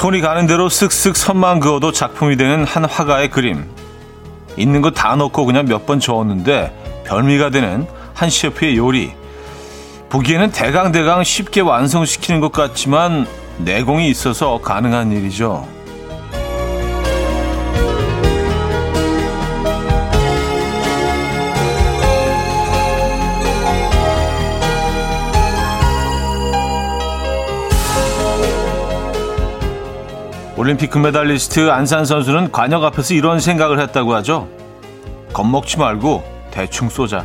손이 가는 대로 쓱쓱 선만 그어도 작품이 되는 한 화가의 그림. 있는 거 다 넣고 그냥 몇 번 저었는데 별미가 되는 한 셰프의 요리. 보기에는 대강대강 쉽게 완성시키는 것 같지만 내공이 있어서 가능한 일이죠. 올림픽 금메달리스트 안산 선수는 관역 앞에서 이런 생각을 했다고 하죠. 겁먹지 말고 대충 쏘자.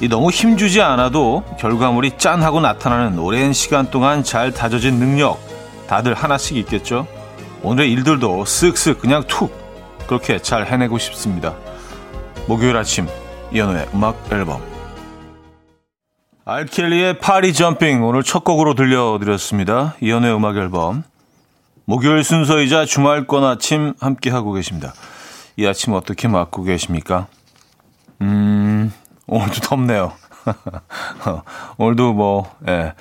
이 너무 힘주지 않아도 결과물이 짠하고 나타나는 오랜 시간 동안 잘 다져진 능력 다들 하나씩 있겠죠. 오늘의 일들도 쓱쓱 그냥 툭 그렇게 잘 해내고 싶습니다. 목요일 아침 이현우의 음악 앨범 알켈리의 파리 점핑 오늘 첫 곡으로 들려드렸습니다. 이현우의 음악 앨범 목요일 순서이자 주말권 아침 함께하고 계십니다. 이 아침 어떻게 맞고 계십니까? 음, 오늘도 덥네요. 오늘도 뭐, 예,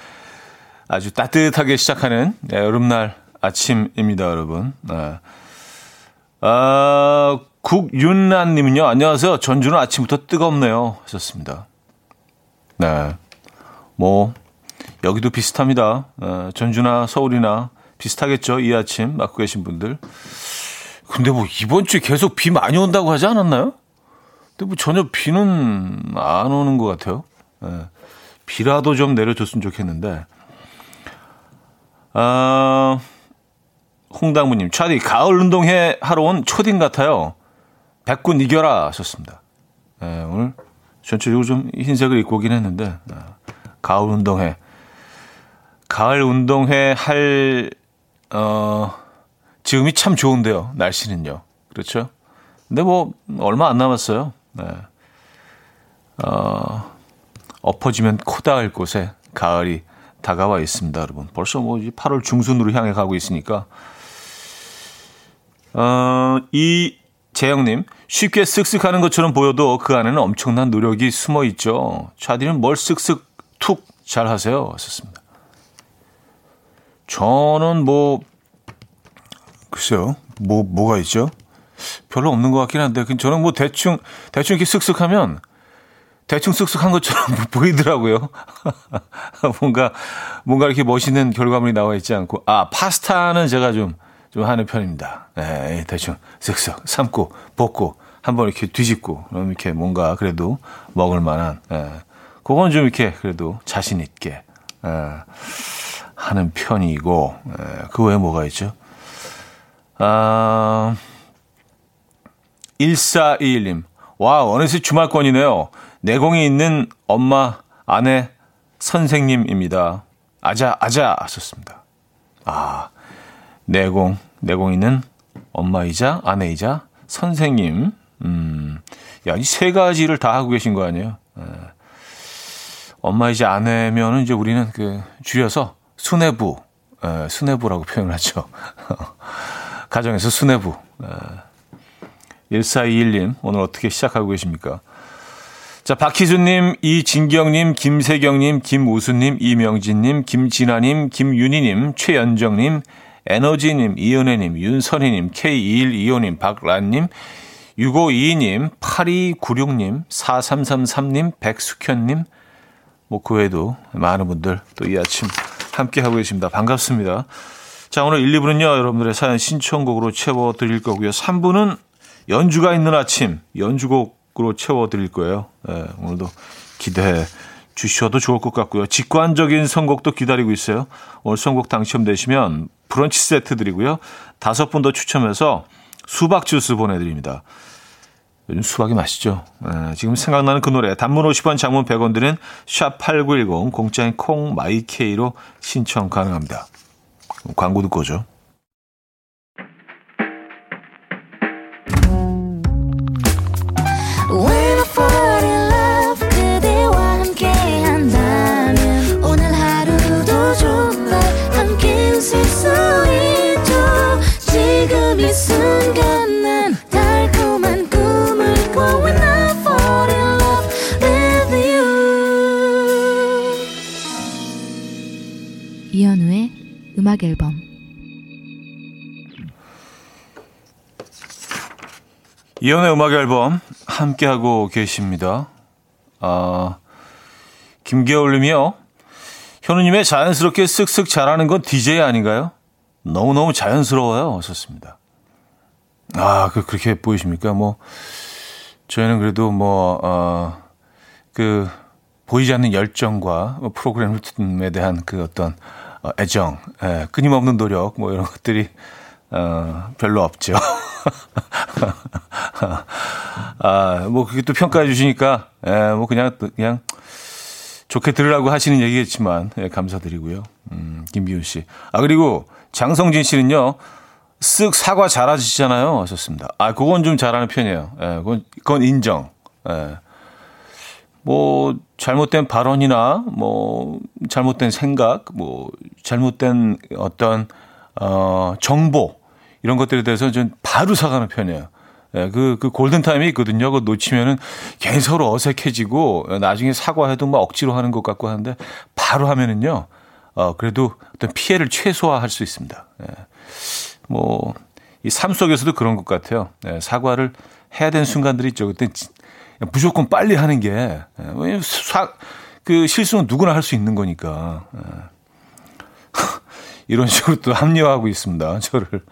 아주 따뜻하게 시작하는 예, 여름날 아침입니다, 여러분. 예. 아, 국윤란님은요, 안녕하세요. 전주는 아침부터 뜨겁네요. 하셨습니다. 네. 뭐, 여기도 비슷합니다. 예, 전주나 서울이나 비슷하겠죠. 이 아침 맞고 계신 분들. 근데 뭐 이번 주에 계속 비 많이 온다고 하지 않았나요? 근데 뭐 전혀 비는 안 오는 것 같아요. 예. 비라도 좀 내려줬으면 좋겠는데. 아, 홍당무님, 차디, 가을 운동회 하러 온 초딩 같아요. 백군 이겨라 하셨습니다. 예, 오늘 전체적으로 좀 흰색을 입고 오긴 했는데, 아, 가을 운동회. 가을 운동회 할 어, 지금이 참 좋은데요. 날씨는요. 그렇죠? 근데 뭐, 얼마 안 남았어요. 네. 어, 엎어지면 코 닿을 곳에 가을이 다가와 있습니다, 여러분. 벌써 뭐 8월 중순으로 향해 가고 있으니까. 어, 이 재영님, 쉽게 쓱쓱 하는 것처럼 보여도 그 안에는 엄청난 노력이 숨어 있죠. 차디는 뭘 쓱쓱 툭 잘 하세요. 하셨습니다. 저는 뭐 글쎄요, 뭐 뭐가 있죠? 별로 없는 것 같긴 한데, 저는 뭐 대충 대충 이렇게 쓱쓱하면 대충 쓱쓱한 것처럼 보이더라고요. 뭔가 뭔가 이렇게 멋있는 결과물이 나와 있지 않고, 아 파스타는 제가 좀 좀 하는 편입니다. 네, 대충 쓱쓱 삶고 볶고 한번 이렇게 뒤집고 그럼 이렇게 뭔가 그래도 먹을 만한. 예. 그건 좀 이렇게 그래도 자신 있게. 예. 하는 편이고, 예, 그 외에 뭐가 있죠? 아, 1421님. 와, 어느새 주말권이네요. 내공이 있는 엄마, 아내, 선생님입니다. 아자, 아자 하셨습니다. 아, 내공, 내공 있는 엄마이자 아내이자 선생님. 음, 야, 이 세 가지를 다 하고 계신 거 아니에요? 예. 엄마이자 아내면은 이제 우리는 그 줄여서 수뇌부, 에, 수뇌부라고 표현을 하죠. 가정에서 수뇌부. 에, 1421님, 오늘 어떻게 시작하고 계십니까? 자, 박희준님, 이진경님, 김세경님, 김우수님, 이명진님, 김진아님, 김윤희님, 최연정님, 에너지님, 이은혜님, 윤선희님, K2125님, 박란님, 6522님, 8296님, 4333님, 백숙현님, 뭐, 그 외에도 많은 분들 또 이 아침 함께 하고 계십니다. 반갑습니다. 자, 오늘 1, 2부는요, 여러분들의 사연 신청곡으로 채워드릴 거고요. 3부는 연주가 있는 아침, 연주곡으로 채워드릴 거예요. 네, 오늘도 기대해 주셔도 좋을 것 같고요. 직관적인 선곡도 기다리고 있어요. 오늘 선곡 당첨되시면 브런치 세트 드리고요. 다섯 분 더 추첨해서 수박 주스 보내드립니다. 수박이 맛있죠. 네, 지금 생각나는 그 노래 단문 50원 장문 100원 드는 샵8910 공짜인 콩 마이케이로 신청 가능합니다. 광고 듣고 오죠. 음악 앨범 이연의 음악 앨범 함께하고 계십니다. 아, 김계올님이요. 현우님의 자연스럽게 쓱쓱 잘하는 건 DJ 아닌가요? 너무너무 자연스러워요. 어셨습니다. 아, 그, 그렇게 보이십니까? 뭐, 저희는 그래도 뭐, 어, 보이지 않는 열정과 프로그램에 대한 그 어떤 애정, 예, 끊임없는 노력, 뭐 이런 것들이, 어, 별로 없죠. 아, 뭐, 그게 또 평가해 주시니까, 예, 뭐, 그냥, 그냥, 좋게 들으라고 하시는 얘기겠지만, 예, 감사드리고요. 음, 김비훈 씨. 아, 그리고 장성진 씨는요, 쓱 사과 잘하시잖아요. 하셨습니다. 아, 그건 좀 잘하는 편이에요. 예, 그건, 그건 인정. 예. 뭐, 잘못된 발언이나, 뭐, 잘못된 생각, 뭐, 잘못된 어떤, 어, 정보, 이런 것들에 대해서 좀 바로 사과하는 편이에요. 예, 그, 그 골든타임이 있거든요. 그거 놓치면은 괜히 서로 어색해지고 나중에 사과해도 막 억지로 하는 것 같고 하는데 바로 하면은요, 어, 그래도 어떤 피해를 최소화할 수 있습니다. 예. 뭐, 이 삶 속에서도 그런 것 같아요. 예, 사과를 해야 되는 순간들이 있죠. 그때 무조건 빨리 하는 게, 예, 왜냐면 사, 그 실수는 누구나 할 수 있는 거니까. 예. 이런 식으로 또 합리화하고 있습니다. 저를.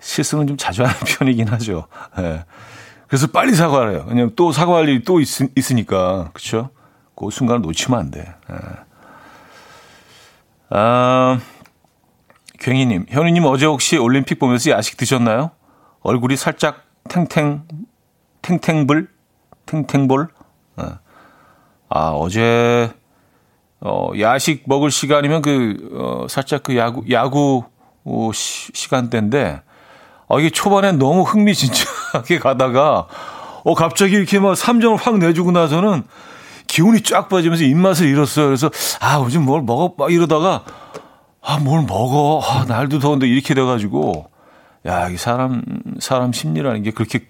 실수는 좀 자주 하는 편이긴 하죠. 예. 그래서 빨리 사과를 해요. 왜냐면 또 사과할 일이 또 있, 으니까 그렇죠? 그 순간을 놓치면 안 돼. 예. 아, 굉이님, 현우님 어제 혹시 올림픽 보면서 야식 드셨나요? 얼굴이 살짝 탱탱, 탱탱불? 탱탱볼? 예. 아, 어제 어, 야식 먹을 시간이면 그, 어, 살짝 그 야구, 야구 어, 시, 시간대인데, 어, 이게 초반엔 너무 흥미진진하게 가다가, 어, 갑자기 이렇게 막 3점을 확 내주고 나서는 기운이 쫙 빠지면서 입맛을 잃었어요. 그래서, 아, 요즘 뭘 먹어? 막 이러다가, 아, 뭘 먹어? 아, 날도 더운데 이렇게 돼가지고, 야, 이 사람, 사람 심리라는 게 그렇게,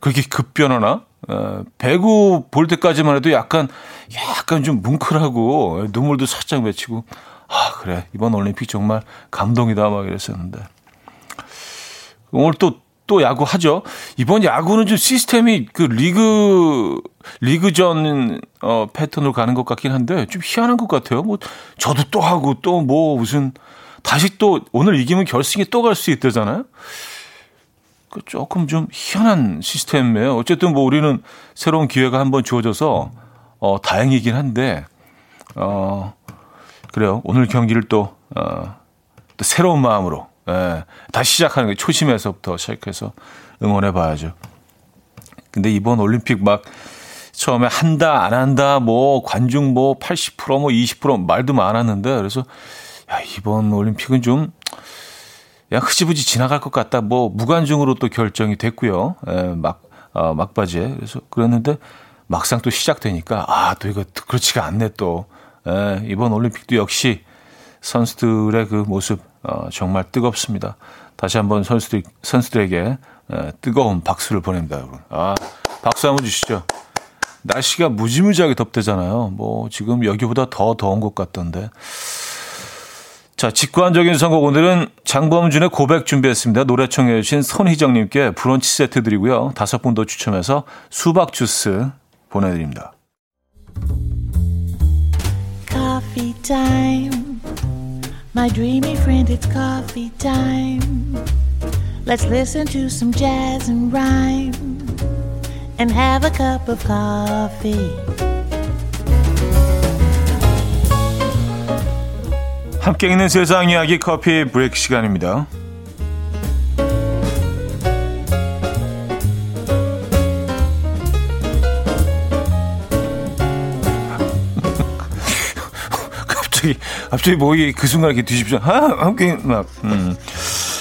그렇게 급변하나? 어, 배구 볼 때까지만 해도 약간 약간 좀 뭉클하고 눈물도 살짝 맺히고 아 그래 이번 올림픽 정말 감동이다 막 이랬었는데 오늘 또또 야구 하죠. 이번 야구는 좀 시스템이 그 리그 리그전 어 패턴으로 가는 것 같긴 한데 좀 희한한 것 같아요. 뭐 저도 또 하고 또 뭐 무슨 다시 또 오늘 이기면 결승에 또 갈 수 있다잖아요. 그 조금 좀 희한한 시스템이에요. 어쨌든 뭐 우리는 새로운 기회가 한번 주어져서 어, 다행이긴 한데 어, 그래요. 오늘 경기를 또, 어, 또 새로운 마음으로 예, 다시 시작하는 게 초심에서부터 시작해서 응원해 봐야죠. 근데 이번 올림픽 막 처음에 한다 안 한다 뭐 관중 뭐 80%뭐 20% 말도 많았는데 그래서 야, 이번 올림픽은 좀 그냥 흐지부지 지나갈 것 같다. 뭐 무관중으로 또 결정이 됐고요. 에, 예, 막 어, 막바지에 그래서 그랬는데 막상 또 시작되니까 아 또 이거 그렇지가 않네 또 에, 예, 이번 올림픽도 역시 선수들의 그 모습 어, 정말 뜨겁습니다. 다시 한번 선수들 선수들에게 에, 예, 뜨거운 박수를 보냅니다, 여러분. 아 박수 한번 주시죠. 날씨가 무지무지하게 덥대잖아요. 뭐 지금 여기보다 더 더운 것 같던데. 자, 직관적인 선곡 오늘은 장범준의 고백 준비했습니다. 노래 청해 주신 손희정님께 브런치 세트 드리고요. 다섯 분 더 추첨해서 수박 주스 보내드립니다. Coffee time. My dreamy friend, it's coffee time. Let's listen to some jazz and rhyme and have a cup of coffee. 함께 있는 세상 이야기 커피 브레이크 시간입니다. 갑자기 목이 그 순간 이렇게 뒤집죠. 아, 함께 막 음.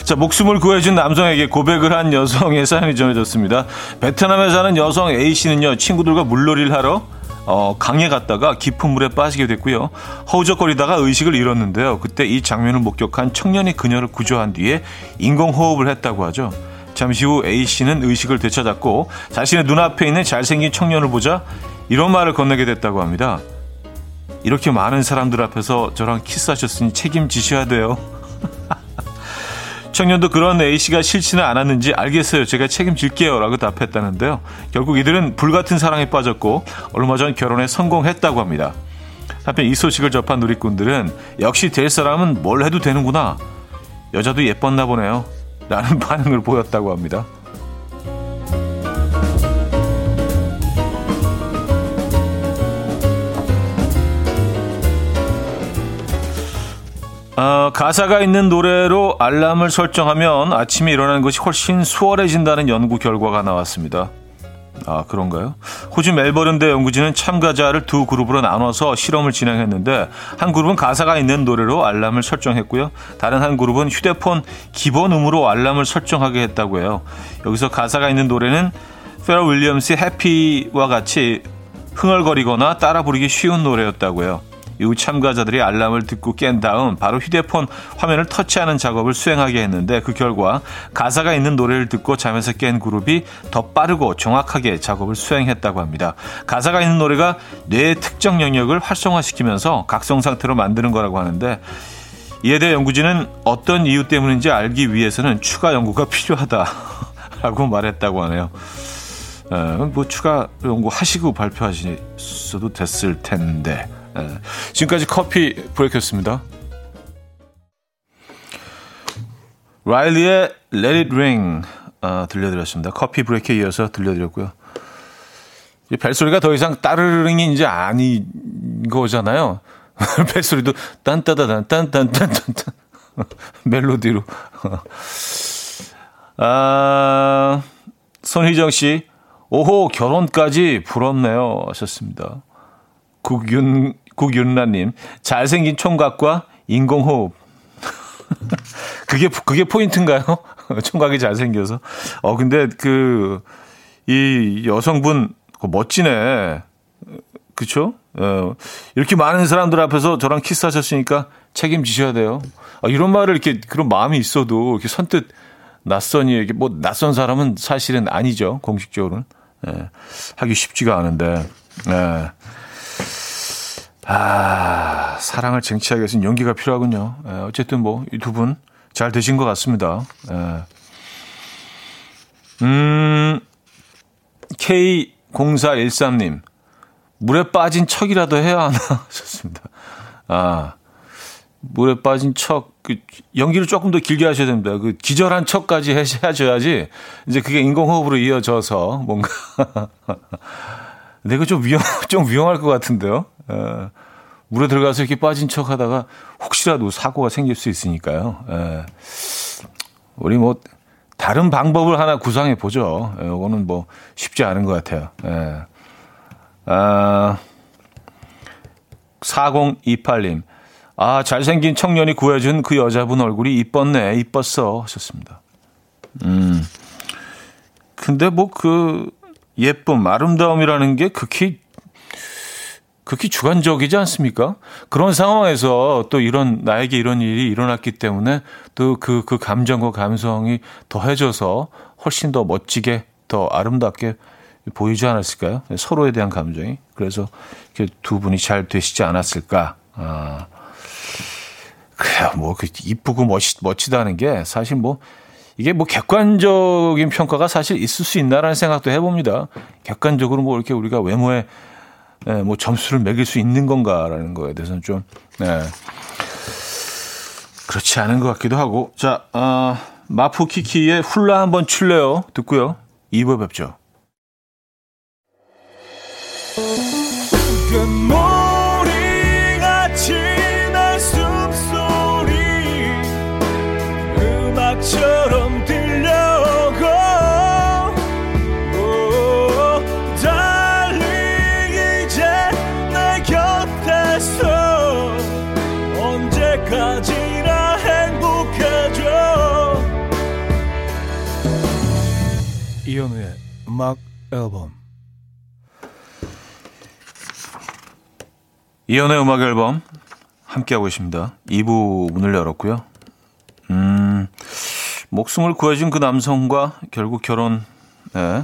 자, 목숨을 구해준 남성에게 고백을 한 여성의 사연이 전해졌습니다. 베트남에 사는 여성 A 씨는요, 친구들과 물놀이를 하러 어, 강에 갔다가 깊은 물에 빠지게 됐고요. 허우적거리다가 의식을 잃었는데요. 그때 이 장면을 목격한 청년이 그녀를 구조한 뒤에 인공호흡을 했다고 하죠. 잠시 후 A씨는 의식을 되찾았고 자신의 눈앞에 있는 잘생긴 청년을 보자 이런 말을 건네게 됐다고 합니다. 이렇게 많은 사람들 앞에서 저랑 키스하셨으니 책임지셔야 돼요. 청년도 그런 A씨가 싫지는 않았는지 알겠어요. 제가 책임질게요. 라고 답했다는데요. 결국 이들은 불같은 사랑에 빠졌고 얼마 전 결혼에 성공했다고 합니다. 한편 이 소식을 접한 누리꾼들은 역시 될 사람은 뭘 해도 되는구나. 여자도 예뻤나 보네요. 라는 반응을 보였다고 합니다. 어, 가사가 있는 노래로 알람을 설정하면 아침에 일어나는 것이 훨씬 수월해진다는 연구 결과가 나왔습니다. 아, 그런가요? 호주 멜버른대 연구진은 참가자를 두 그룹으로 나눠서 실험을 진행했는데 한 그룹은 가사가 있는 노래로 알람을 설정했고요. 다른 한 그룹은 휴대폰 기본 음으로 알람을 설정하게 했다고 해요. 여기서 가사가 있는 노래는 페러 윌리엄스의 해피와 같이 흥얼거리거나 따라 부르기 쉬운 노래였다고 해요. 이후 참가자들이 알람을 듣고 깬 다음 바로 휴대폰 화면을 터치하는 작업을 수행하게 했는데 그 결과 가사가 있는 노래를 듣고 잠에서 깬 그룹이 더 빠르고 정확하게 작업을 수행했다고 합니다. 가사가 있는 노래가 뇌의 특정 영역을 활성화시키면서 각성 상태로 만드는 거라고 하는데 이에 대해 연구진은 어떤 이유 때문인지 알기 위해서는 추가 연구가 필요하다라고 말했다고 하네요. 어, 뭐 추가 연구 하시고 발표하셔도 됐을 텐데. 예. 지금까지 커피 브레이크였습니다. 라일리의 Let It Ring 어, 들려드렸습니다. 커피 브레이크에 이어서 들려드렸고요. 이 벨소리가 더 이상 따르릉이 이제 아닌 거잖아요. 벨소리도 딴따다단 딴딴딴딴딴 멜로디로. 아, 손희정 씨, 오호 결혼까지 부럽네요 하셨습니다. 국윤 국윤라님, 잘생긴 총각과 인공호흡. 그게, 그게 포인트인가요? 총각이 잘생겨서. 어, 근데 그, 이 여성분, 멋지네. 그쵸? 어, 이렇게 많은 사람들 앞에서 저랑 키스하셨으니까 책임지셔야 돼요. 어, 이런 말을 이렇게, 그런 마음이 있어도 이렇게 선뜻 낯선이, 이렇게 뭐 낯선 사람은 사실은 아니죠. 공식적으로는. 예, 하기 쉽지가 않은데. 예. 아, 사랑을 쟁취하기 위해서는 용기가 필요하군요. 에, 예, 어쨌든 뭐, 이 두 분 잘 되신 것 같습니다. 에. 예. 음, K0413님, 물에 빠진 척이라도 해야 하나 하셨습니다. 아, 물에 빠진 척, 그, 연기를 조금 더 길게 하셔야 됩니다. 그, 기절한 척까지 해줘야지, 이제 그게 인공호흡으로 이어져서 뭔가. 근데 이거 좀 위험, 좀 위험할 것 같은데요? 에, 어, 물에 들어가서 이렇게 빠진 척 하다가 혹시라도 사고가 생길 수 있으니까요. 에, 우리 뭐 다른 방법을 하나 구상해 보죠. 이거는 뭐 쉽지 않은 것 같아요. 에. 아, 4028님. 아, 잘생긴 청년이 구해준 그 여자분 얼굴이 이뻤네, 이뻤어. 하셨습니다. 음. 근데 뭐 그 예쁨, 아름다움이라는 게 극히 극히 주관적이지 않습니까? 그런 상황에서 또 이런 나에게 이런 일이 일어났기 때문에 또 그그 그 감정과 감성이 더해져서 훨씬 더 멋지게 더 아름답게 보이지 않았을까요? 서로에 대한 감정이 그래서 이렇게 두 분이 잘 되시지 않았을까? 아 그래요. 뭐 그 이쁘고 멋있 멋지다는 게 사실 뭐 이게 뭐 객관적인 평가가 사실 있을 수 있나라는 생각도 해봅니다. 객관적으로 뭐 이렇게 우리가 외모에 네, 뭐 점수를 매길 수 있는 건가라는 거에 대해서는 좀 네, 그렇지 않은 것 같기도 하고 자 어, 마프 키키의 훌라 한번 칠래요 듣고요 2부 뵙죠. 음악 앨범 이현우의 음악 앨범 함께하고 있습니다. 2부 문을 열었고요. 음, 목숨을 구해준 그 남성과 결국 결혼 에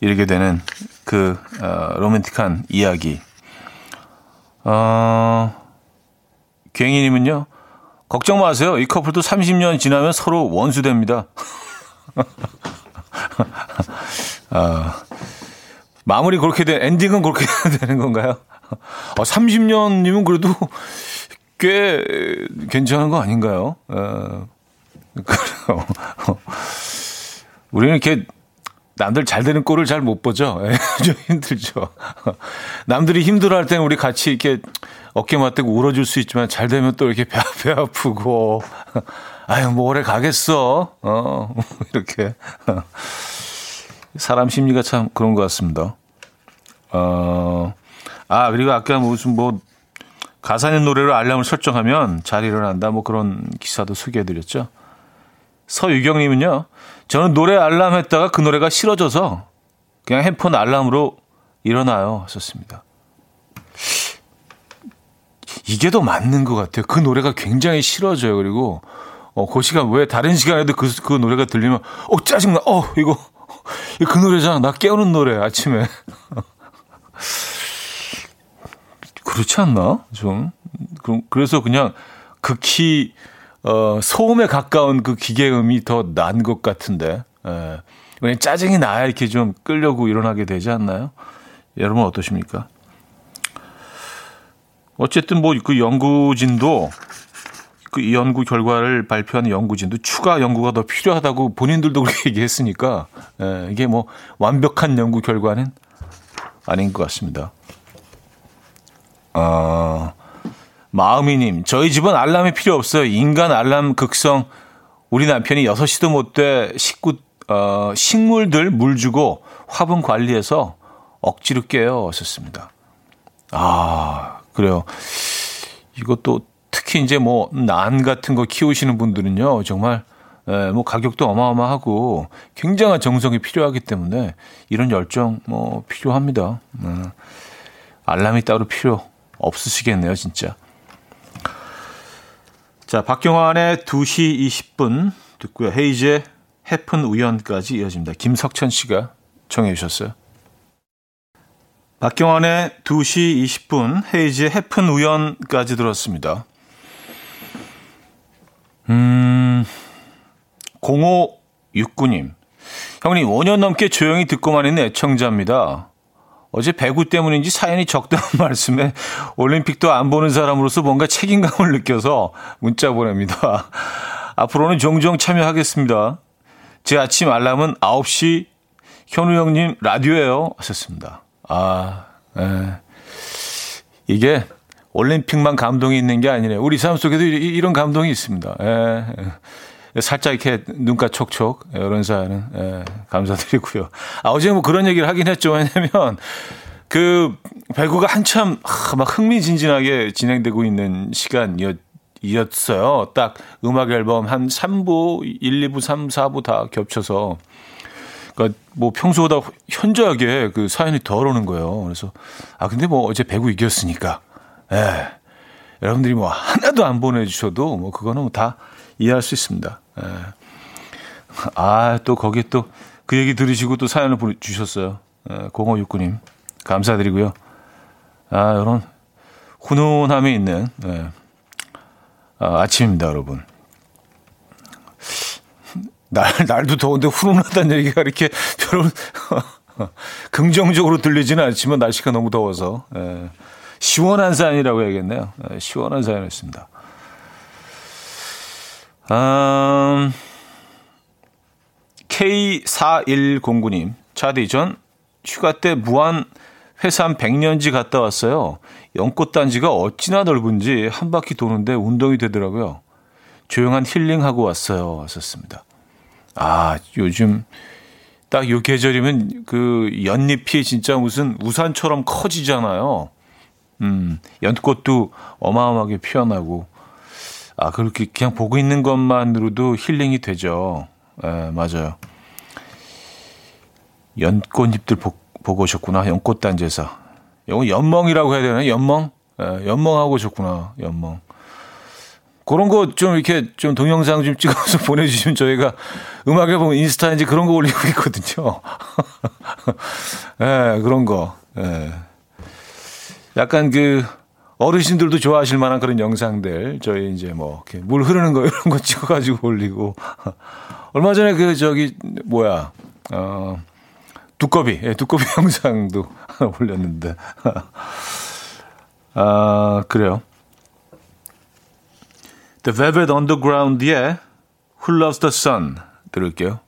이르게 되는 그 어, 로맨틱한 이야기. 어, 괭이님은요. 걱정 마세요. 이 커플도 30년 지나면 서로 원수됩니다. 아, 마무리 그렇게 된, 엔딩은 그렇게 되는 건가요? 어, 30년이면 그래도 꽤 괜찮은 거 아닌가요? 어, 그래요. 우리는 이렇게 남들 잘 되는 꼴을 잘 못 보죠. 예, 좀 힘들죠. 남들이 힘들어 할 때는 우리 같이 이렇게 어깨 맞대고 울어줄 수 있지만 잘 되면 또 이렇게 배, 배 아프고 아유 뭐 오래 가겠어. 어 이렇게 사람 심리가 참 그런 것 같습니다. 어. 아, 그리고 아까 무슨 뭐 가사 있는 노래로 알람을 설정하면 잘 일어난다 뭐 그런 기사도 소개해드렸죠. 서유경님은요, 저는 노래 알람 했다가 그 노래가 싫어져서 그냥 핸폰 알람으로 일어나요. 하셨습니다. 이게 더 맞는 것 같아요. 그 노래가 굉장히 싫어져요. 그리고, 어, 그 시간 왜 다른 시간에도 그, 그 노래가 들리면, 어, 짜증나. 어, 이거, 그 노래잖아. 나 깨우는 노래, 아침에. 그렇지 않나? 좀. 그래서 그냥 극히, 어, 소음에 가까운 그 기계음이 더 난 것 같은데. 예. 그냥 짜증이 나야 이렇게 좀 끌려고 일어나게 되지 않나요? 여러분 어떠십니까? 어쨌든 뭐 그 연구진도 그 연구 결과를 발표하는 연구진도 추가 연구가 더 필요하다고 본인들도 그렇게 얘기했으니까 예, 이게 뭐 완벽한 연구 결과는 아닌 것 같습니다. 어, 마음이님, 저희 집은 알람이 필요 없어요. 인간 알람 극성. 우리 남편이 6시도 못 돼 식구, 어, 식물들 물 주고 화분 관리해서 억지로 깨요. 하셨습니다. 아, 그래요. 이것도 특히 이제 뭐, 난 같은 거 키우시는 분들은요, 정말, 예, 뭐, 가격도 어마어마하고 굉장한 정성이 필요하기 때문에 이런 열정 뭐, 필요합니다. 예. 알람이 따로 필요 없으시겠네요, 진짜. 자, 박경환의 2시 20분 듣고요. 헤이즈의 해픈 우연까지 이어집니다. 김석천 씨가 청해 주셨어요. 박경환의 2시 20분 헤이즈의 해픈 우연까지 들었습니다. 음, 0569님. 형님, 5년 넘게 조용히 듣고만 있는 애청자입니다. 어제 배구 때문인지 사연이 적다는 말씀에 올림픽도 안 보는 사람으로서 뭔가 책임감을 느껴서 문자 보냅니다. 앞으로는 종종 참여하겠습니다. 제 아침 알람은 9시 현우 형님 라디오예요 하셨습니다. 아, 예. 이게 올림픽만 감동이 있는 게 아니네요. 우리 삶 속에도 이 런 감동이 있습니다. 예. 살짝 이렇게 눈가 촉촉 이런 사연은 예, 감사드리고요. 아, 어제 뭐 그런 얘기를 하긴 했죠. 왜냐면 그 배구가 한참 아, 막 흥미진진하게 진행되고 있는 시간이었. 이었어요. 딱 음악 앨범 한 3부, 1, 2부, 3, 4부 다 겹쳐서 그러니까 뭐 평소보다 현저하게 그 사연이 덜 오는 거예요. 그래서 아 근데 뭐 어제 배구 이겼으니까 예. 여러분들이 뭐 하나도 안 보내주셔도 뭐 그거는 뭐 다 이해할 수 있습니다. 예. 아, 또 거기에 또 그 얘기 들으시고 또 사연을 보내주셨어요. 예, 0569님. 감사드리고요. 아, 이런 훈훈함이 있는, 예. 아, 아침입니다, 여러분. 날, 날도 더운데 훈훈하다는 얘기가 이렇게 별로 긍정적으로 들리지는 않지만 날씨가 너무 더워서, 예. 시원한 사연이라고 해야겠네요. 예, 시원한 사연이었습니다. 음, K4109님, 차디, 전 휴가 때 무한 회산 100년지 갔다 왔어요. 연꽃단지가 어찌나 넓은지 한 바퀴 도는데 운동이 되더라고요. 조용한 힐링하고 왔어요. 왔었습니다. 아, 요즘 딱 요 계절이면 그 연잎이 진짜 무슨 우산처럼 커지잖아요. 음, 연꽃도 어마어마하게 피어나고 아, 그렇게 그냥 보고 있는 것만으로도 힐링이 되죠. 예, 맞아요. 연꽃잎들 보, 보고 오셨구나. 연꽃단지에서. 이거 연멍이라고 해야 되나? 연멍? 예, 연멍하고 오셨구나. 연멍. 그런 거 좀 이렇게 좀 동영상 좀 찍어서 보내주시면 저희가 음악에 보면 인스타인지 그런 거 올리고 있거든요. 예, 그런 거. 예. 약간 그, 어르신들도 좋아하실 만한 그런 영상들 저희 이제 뭐 이렇게 물 흐르는 거 이런 거 찍어가지고 올리고 얼마 전에 그 저기 뭐야 어 두꺼비 예, 두꺼비 영상도 올렸는데 아 그래요. The Velvet Underground의 Who Loves the Sun 들을게요.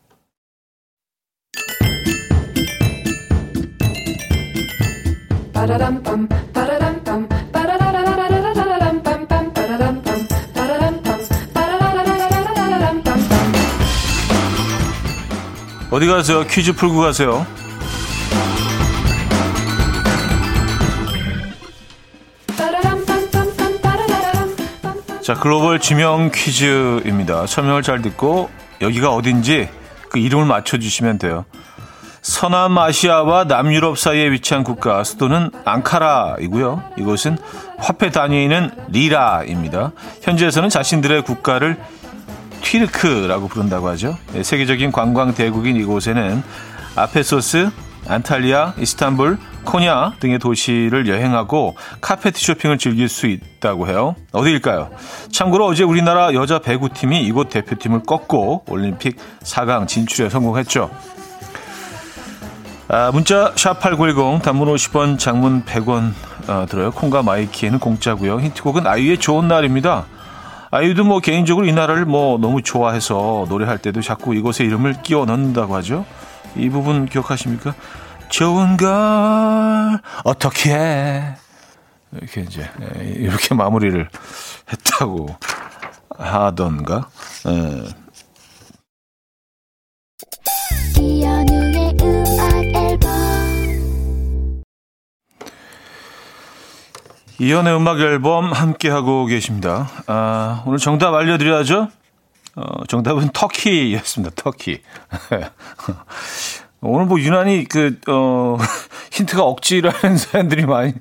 어디 가세요? 퀴즈 풀고 가세요. 자, 글로벌 지명 퀴즈입니다. 설명을 잘 듣고 여기가 어딘지 그 이름을 맞춰주시면 돼요. 서남아시아와 남유럽 사이에 위치한 국가 수도는 앙카라이고요. 이곳은 화폐 단위는 리라입니다. 현지에서는 자신들의 국가를 튀르크라고 부른다고 하죠. 네, 세계적인 관광 대국인 이곳에는 아페소스, 안탈리아, 이스탄불, 코냐 등의 도시를 여행하고 카페트 쇼핑을 즐길 수 있다고 해요. 어디일까요? 참고로 어제 우리나라 여자 배구팀이 이곳 대표팀을 꺾고 올림픽 4강 진출에 성공했죠. 아, 문자 샵8910 단문 50원 장문 100원 어, 들어요. 콩과 마이키에는 공짜고요. 힌트곡은 아이유의 좋은 날입니다. 아이유도 뭐 개인적으로 이 나라를 뭐 너무 좋아해서 노래할 때도 자꾸 이곳에 이름을 끼워 넣는다고 하죠. 이 부분 기억하십니까? 좋은 걸 어떻게 해? 이렇게 이제 예, 이렇게 마무리를 했다고 하던가. 예. 이연의 음악 앨범 함께 하고 계십니다. 아, 오늘 정답 알려드려야죠. 어, 정답은 터키였습니다. 터키. 오늘 뭐 유난히 그, 어, 힌트가 억지라는 사람들이 많이,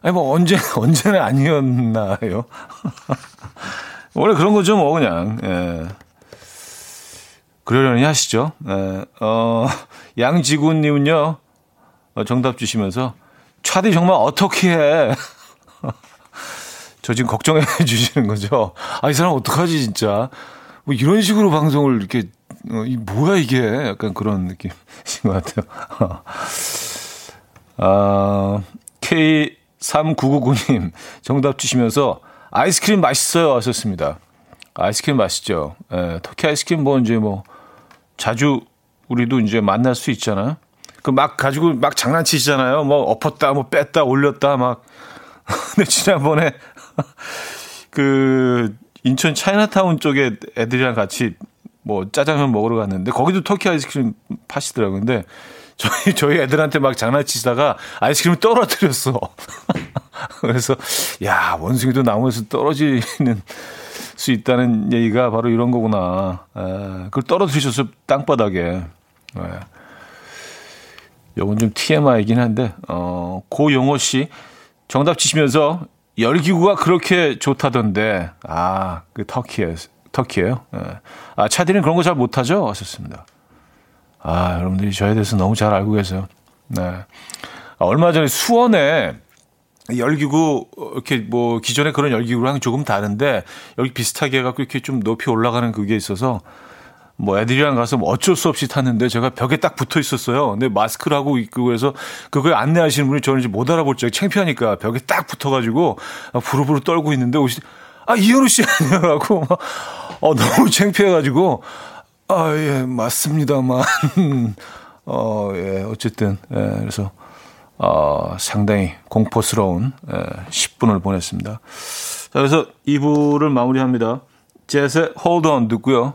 아니 뭐 언제, 언제는 아니었나요? 원래 그런 거죠, 뭐, 그냥, 예. 그러려니 하시죠. 예. 어, 양지구님은요, 어, 정답 주시면서, 차디 정말 어떻게 해? 저 지금 걱정해 주시는 거죠. 아, 이 사람 어떡하지, 진짜. 뭐 이런 식으로 방송을 이렇게 어, 이 뭐야 이게 약간 그런 느낌인 것 같아요. 아, K3999님 정답 주시면서 아이스크림 맛있어요 하셨습니다. 아이스크림 맛있죠. 예, 터키 아이스크림 뭐 이제 뭐 자주 우리도 이제 만날 수 있잖아요. 그 막 가지고 막 장난치시잖아요. 뭐 엎었다, 뭐 뺐다, 올렸다 막. 근데 지난번에 그 인천 차이나타운 쪽에 애들이랑 같이 뭐 짜장면 먹으러 갔는데 거기도 터키 아이스크림 파시더라고요. 근데 저희 저희 애들한테 막 장난치다가 아이스크림을 떨어뜨렸어. 그래서 야 원숭이도 나무에서 떨어지는 수 있다는 얘기가 바로 이런 거구나. 에, 그걸 떨어뜨리셨어 땅바닥에. 에. 요건 좀 TMI이긴 한데 어 고용호 씨 정답 치시면서 열기구가 그렇게 좋다던데 아 그 터키에 터키예요. 예. 아, 차디는 그런 거 잘 못하죠? 하셨습니다. 아, 여러분들이 저에 대해서 너무 잘 알고 계세요. 네. 아, 얼마 전에 수원에 열기구 이렇게 뭐 기존에 그런 열기구랑 조금 다른데 여기 비슷하게 해갖고 이렇게 좀 높이 올라가는 그게 있어서 뭐 애들이랑 가서 뭐 어쩔 수 없이 탔는데 제가 벽에 딱 붙어 있었어요. 근데 마스크를 하고 있고 해서 그걸 안내하시는 분이 저는 이제 못 알아볼 줄 창피하니까 벽에 딱 붙어가지고 부르부르 떨고 있는데 오시 아 이현우 씨 아니냐라고 어, 너무 창피해가지고, 아, 예, 맞습니다만, 어, 예, 어쨌든, 예, 그래서, 어, 상당히 공포스러운, 예, 10분을 보냈습니다. 자, 그래서 2부를 마무리합니다. 젯의 Hold On 듣고요.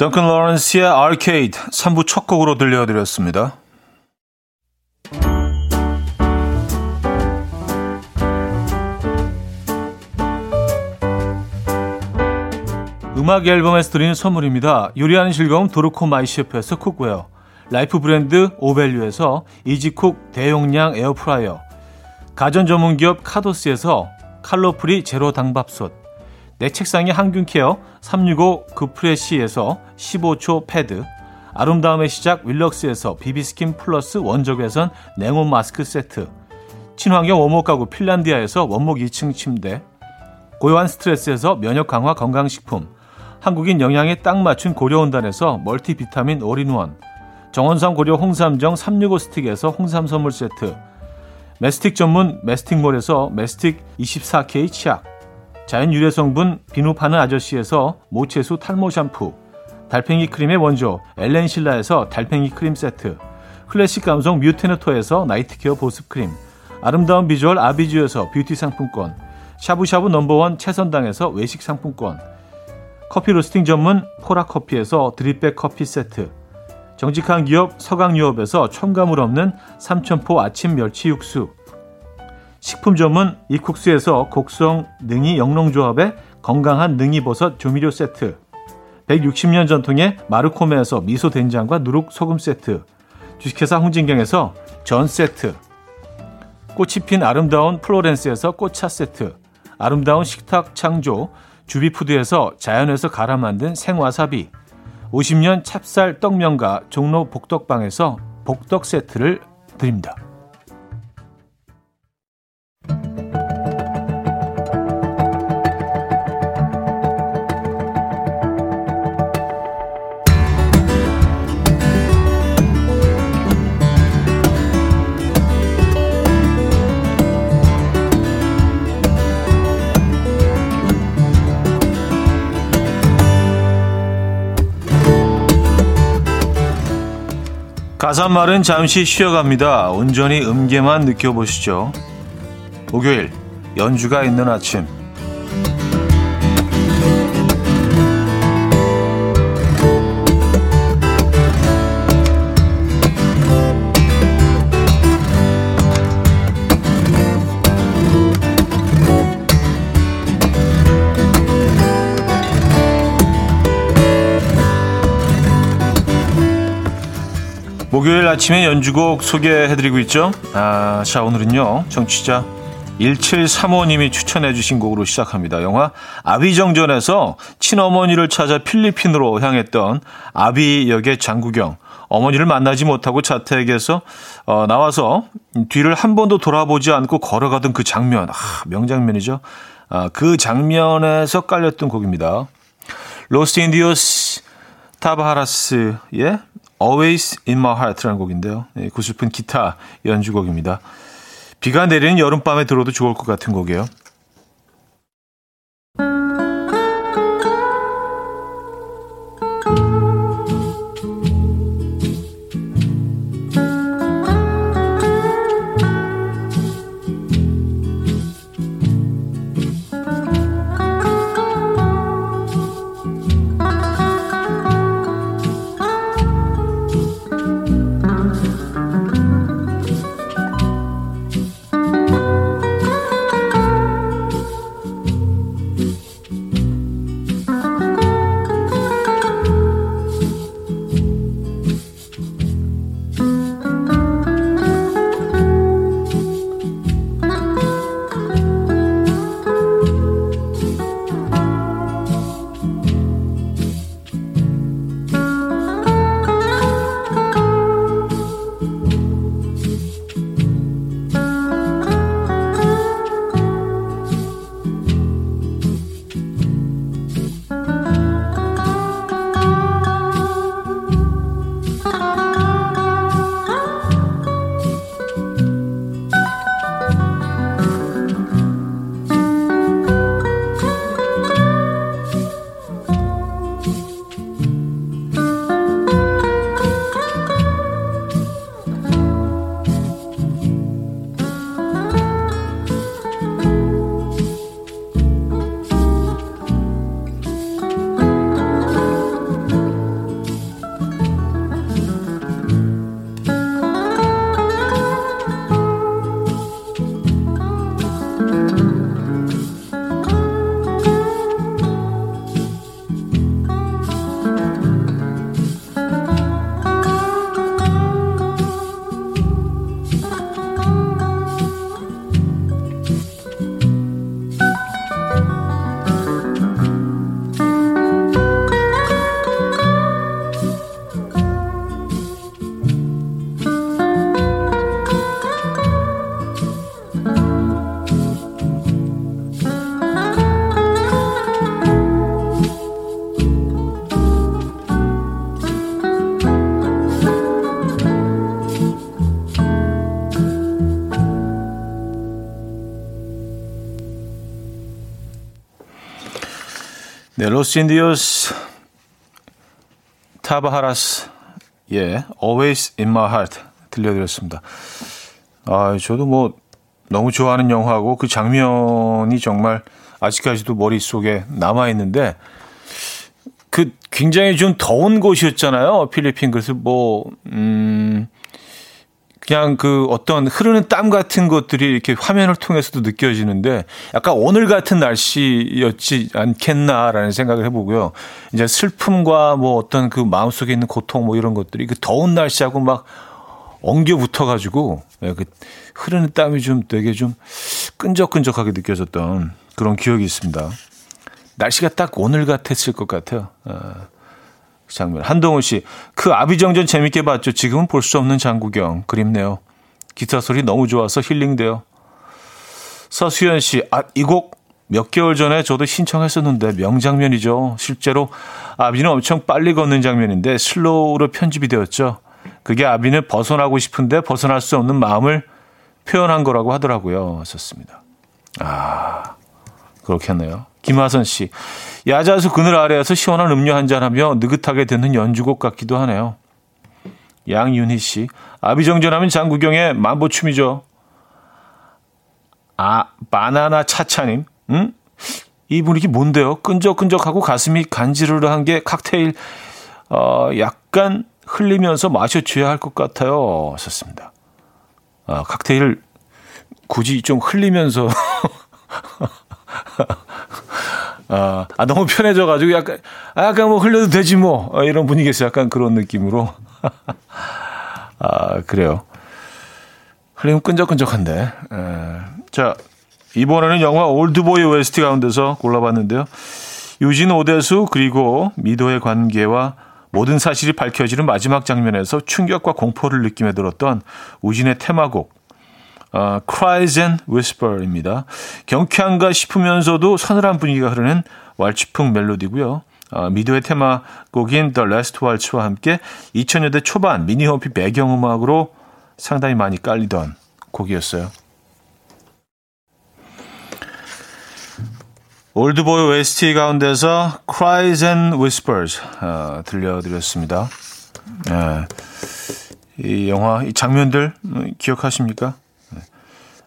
던컨 로렌스의 아케이드 3부 첫 곡으로 들려드렸습니다. 음악 앨범에서 드리는 선물입니다. 요리하는 즐거움 도르코 마이셰프에서 쿡웨어 라이프 브랜드 오벨류에서 이지쿡 대용량 에어프라이어 가전 전문기업 카도스에서 칼로프리 제로 당밥솥 내 책상의 항균케어 365 그프레시에서 15초 패드 아름다움의 시작 윌럭스에서 비비스킨 플러스 원적외선 냉온 마스크 세트 친환경 원목 가구 핀란디아에서 원목 2층 침대 고요한 스트레스에서 면역 강화 건강식품 한국인 영양에 딱 맞춘 고려은단에서 멀티비타민 올인원 정원삼 고려 홍삼정 365 스틱에서 홍삼 선물 세트 메스틱 전문 메스틱몰에서 메스틱 24K 치약 자연 유래 성분 비누 파는 아저씨에서 모체수 탈모 샴푸 달팽이 크림의 원조 엘렌실라에서 달팽이 크림 세트 클래식 감성 뮤테너토에서 night care 보습 크림 아름다운 비주얼 아비주에서 뷰티 상품권 샤브샤브 number one 채선당에서 외식 상품권 커피 로스팅 전문 포라커피에서 drip bag 커피 세트 정직한 기업 서강유업에서 첨가물 없는 삼천포 아침 멸치 육수 식품 전문 이쿡스에서 곡성 능이 영농조합의 건강한 능이버섯 조미료 세트 160년 전통의 마르코메에서 미소 된장과 누룩 소금 세트 주식회사 홍진경에서 전 세트 꽃이 핀 아름다운 플로렌스에서 꽃차 세트 아름다운 식탁 창조 주비푸드에서 자연에서 갈아 만든 생와사비 50년 찹쌀 떡면과 종로 복덕방에서 복덕 세트를 드립니다. 가사말은 잠시 쉬어갑니다. 온전히 음계만 느껴보시죠. 목요일 연주가 있는 아침 아침에 연주곡 소개해드리고 있죠. 아, 자, 오늘은요, 청취자 1735님이 추천해주신 곡으로 시작합니다. 영화 아비정전에서 친어머니를 찾아 필리핀으로 향했던 아비 역의 장국영. 어머니를 만나지 못하고 저택에서 어, 나와서 뒤를 한 번도 돌아보지 않고 걸어가던 그 장면. 아, 명장면이죠. 아, 그 장면에서 깔렸던 곡입니다. 로스 인디오스 타바하라스의 Always in My Heart라는 곡인데요. 네, 구슬픈 기타 연주곡입니다. 비가 내리는 여름밤에 들어도 좋을 것 같은 곡이에요. 로스 인디오스 타바하라스 예, Always in my heart 들려드렸습니다. 아, 저도 뭐 너무 좋아하는 영화고 그 장면이 정말 아직까지도 머릿속에 남아 있는데 그 굉장히 좀 더운 곳이었잖아요. 필리핀 그래서 뭐 음. 그냥 그 어떤 흐르는 땀 같은 것들이 이렇게 화면을 통해서도 느껴지는데 약간 오늘 같은 날씨였지 않겠나라는 생각을 해보고요. 이제 슬픔과 뭐 어떤 그 마음속에 있는 고통 뭐 이런 것들이 그 더운 날씨하고 막 엉겨 붙어가지고 예, 그 흐르는 땀이 좀 되게 좀 끈적끈적하게 느껴졌던 그런 기억이 있습니다. 날씨가 딱 오늘 같았을 것 같아요. 아. 그 장면. 한동훈 씨, 그 아비정전 재밌게 봤죠. 지금은 볼 수 없는 장구경. 그립네요. 기타 소리 너무 좋아서 힐링돼요. 서수연 씨, 아, 이 곡 몇 개월 전에 저도 신청했었는데 명장면이죠. 실제로 아비는 엄청 빨리 걷는 장면인데 슬로우로 편집이 되었죠. 그게 아비는 벗어나고 싶은데 벗어날 수 없는 마음을 표현한 거라고 하더라고요. 썼습니다. 아, 그렇겠네요. 김하선 씨. 야자수 그늘 아래에서 시원한 음료 한잔 하며 느긋하게 듣는 연주곡 같기도 하네요. 양윤희 씨. 아비정전하면 장구경의 만보춤이죠. 아, 바나나 차차님. 응? 이 분위기 뭔데요? 끈적끈적하고 가슴이 간지르르한 게 칵테일, 어, 약간 흘리면서 마셔줘야 할 것 같아요. 하셨습니다. 아, 칵테일 굳이 좀 흘리면서 아, 아 너무 편해져가지고 약간, 아, 약간 뭐 흘려도 되지 뭐. 어, 이런 분위기에서 약간 그런 느낌으로. 아, 그래요. 흘리면 끈적끈적한데. 에, 자, 이번에는 영화 올드보이 OST 가운데서 골라봤는데요. 유진 오대수 그리고 미도의 관계와 모든 사실이 밝혀지는 마지막 장면에서 충격과 공포를 느끼며 들었던 우진의 테마곡 어, Cries and Whisper입니다. 경쾌한가 싶으면서도 서늘한 분위기가 흐르는 왈츠풍 멜로디고요. 어, 미드의 테마곡인 The Last Waltz와 함께 2000년대 초반 미니홈피 배경음악으로 상당히 많이 깔리던 곡이었어요. 올드보이 OST 가운데서 Cries and Whispers 어, 들려드렸습니다. 네. 이 영화 이 장면들 기억하십니까?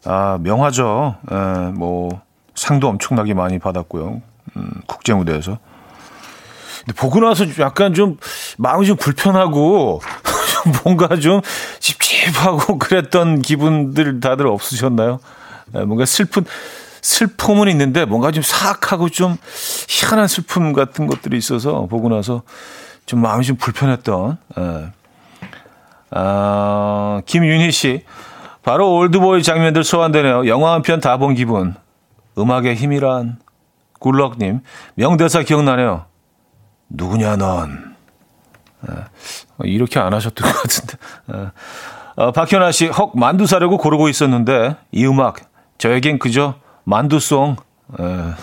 아, 명화죠. 에, 예, 뭐 상도 엄청나게 많이 받았고요. 음, 국제 무대에서. 근데 보고 나서 약간 좀 마음이 좀 불편하고 뭔가 좀 찝찝하고 그랬던 기분들 다들 없으셨나요? 에, 예, 뭔가 슬픈 슬픔은 있는데 뭔가 좀 사악하고 좀 희한한 슬픔 같은 것들이 있어서 보고 나서 좀 마음이 좀 불편했던. 에. 예. 아, 김윤희 씨. 바로 올드보이 장면들 소환되네요. 영화 한 편 다 본 기분. 음악의 힘이란 굴럭님 명대사 기억나네요. 누구냐 넌. 아, 이렇게 안 하셨던 것 같은데. 아, 어, 박현아 씨, 헉 만두 사려고 고르고 있었는데 이 음악 저에겐 그저 만두송. 아,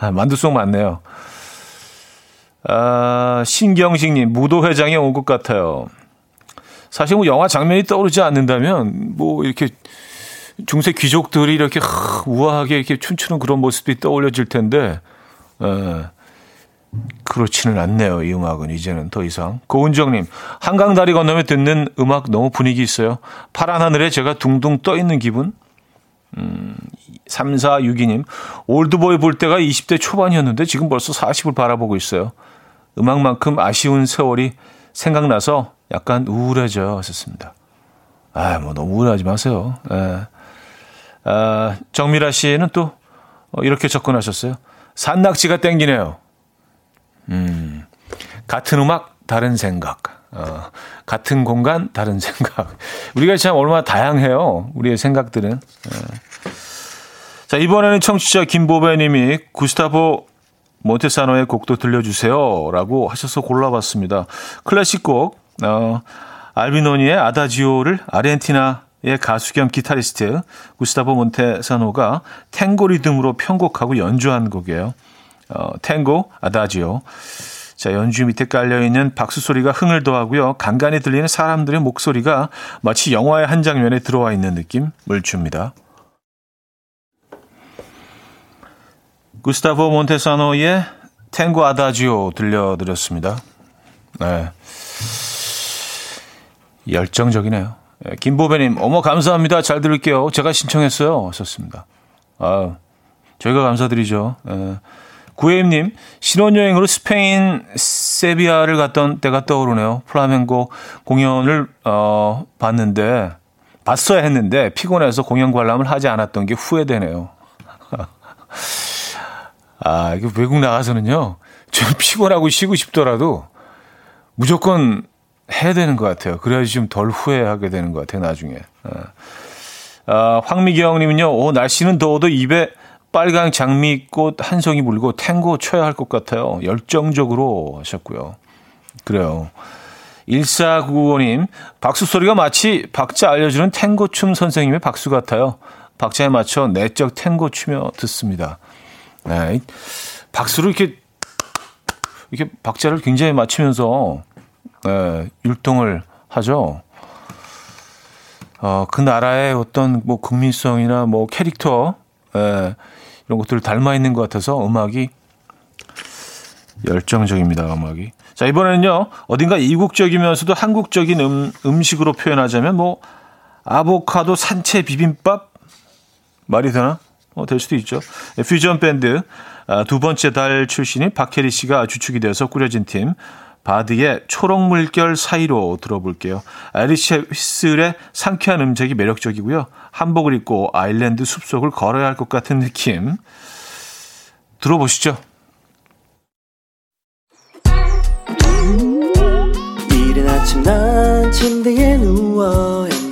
만두송 맞네요. 아, 신경식님 무도 회장에 온 것 같아요. 사실 뭐 영화 장면이 떠오르지 않는다면 뭐 이렇게 중세 귀족들이 이렇게 우아하게 이렇게 춤추는 그런 모습이 떠올려질 텐데 에, 그렇지는 않네요. 이 음악은 이제는 더 이상. 고은정님 한강 다리 건너며 듣는 음악 너무 분위기 있어요. 파란 하늘에 제가 둥둥 떠 있는 기분. 음, 3462님 올드보이 볼 때가 20대 초반이었는데 지금 벌써 40을 바라보고 있어요. 음악만큼 아쉬운 세월이 생각나서 약간 우울해져 하셨습니다. 아, 뭐 너무 우울하지 마세요. 예. 아, 정미라 씨는 또 어, 이렇게 접근하셨어요. 산낙지가 땡기네요. 음, 같은 음악, 다른 생각. 어, 같은 공간, 다른 생각. 우리가 참 얼마나 다양해요. 우리의 생각들은. 예. 자, 이번에는 청취자 김보배 님이 구스타보 몬테사노의 곡도 들려주세요. 라고 하셔서 골라봤습니다. 클래식 곡, 어, 알비노니의 아다지오를 아르헨티나의 가수 겸 기타리스트 구스타보 몬테사노가 탱고 리듬으로 편곡하고 연주한 곡이에요. 어, 탱고 아다지오. 자, 연주 밑에 깔려있는 박수 소리가 흥을 더하고요. 간간히 들리는 사람들의 목소리가 마치 영화의 한 장면에 들어와 있는 느낌을 줍니다. 구스타보 몬테사노의 탱고 아다지오 들려드렸습니다. 네. 열정적이네요. 네, 김보배님, 어머, 감사합니다. 잘 들을게요. 제가 신청했어요. 썼습니다. 아 저희가 감사드리죠. 네. 구혜임님, 신혼여행으로 스페인 세비야를 갔던 때가 떠오르네요. 플라멩고 공연을, 어, 봤는데, 봤어야 했는데, 피곤해서 공연 관람을 하지 않았던 게 후회되네요. 아, 이거 외국 나가서는요, 좀 피곤하고 쉬고 싶더라도 무조건 해야 되는 것 같아요. 그래야지 좀 덜 후회하게 되는 것 같아요, 나중에. 아, 황미경 님은요, 오, 날씨는 더워도 입에 빨강 장미꽃 한 송이 물고 탱고 쳐야 할 것 같아요. 열정적으로 하셨고요. 그래요. 1495님, 박수 소리가 마치 박자 알려주는 탱고 춤 선생님의 박수 같아요. 박자에 맞춰 내적 탱고 추며 듣습니다. 네. 박수를 이렇게, 이렇게 박자를 굉장히 맞추면서, 네, 율동을 하죠. 어, 그 나라의 어떤 뭐 국민성이나 뭐 캐릭터, 예, 이런 것들을 닮아 있는 것 같아서 음악이 열정적입니다. 음악이. 자 이번에는요 어딘가 이국적이면서도 한국적인 음, 음식으로 표현하자면 뭐 아보카도 산채 비빔밥 말이 되나? 어, 될 수도 있죠. 네, 퓨전 밴드 아, 두 번째 달 출신인 박혜리 씨가 주축이 돼서 꾸려진 팀 바드의 초록 물결 사이로 들어볼게요. 아리샤 휘슬의 상쾌한 음색이 매력적이고요. 한복을 입고 아일랜드 숲속을 걸어야 할 것 같은 느낌. 들어보시죠. 이른 아침 난 침대에 누워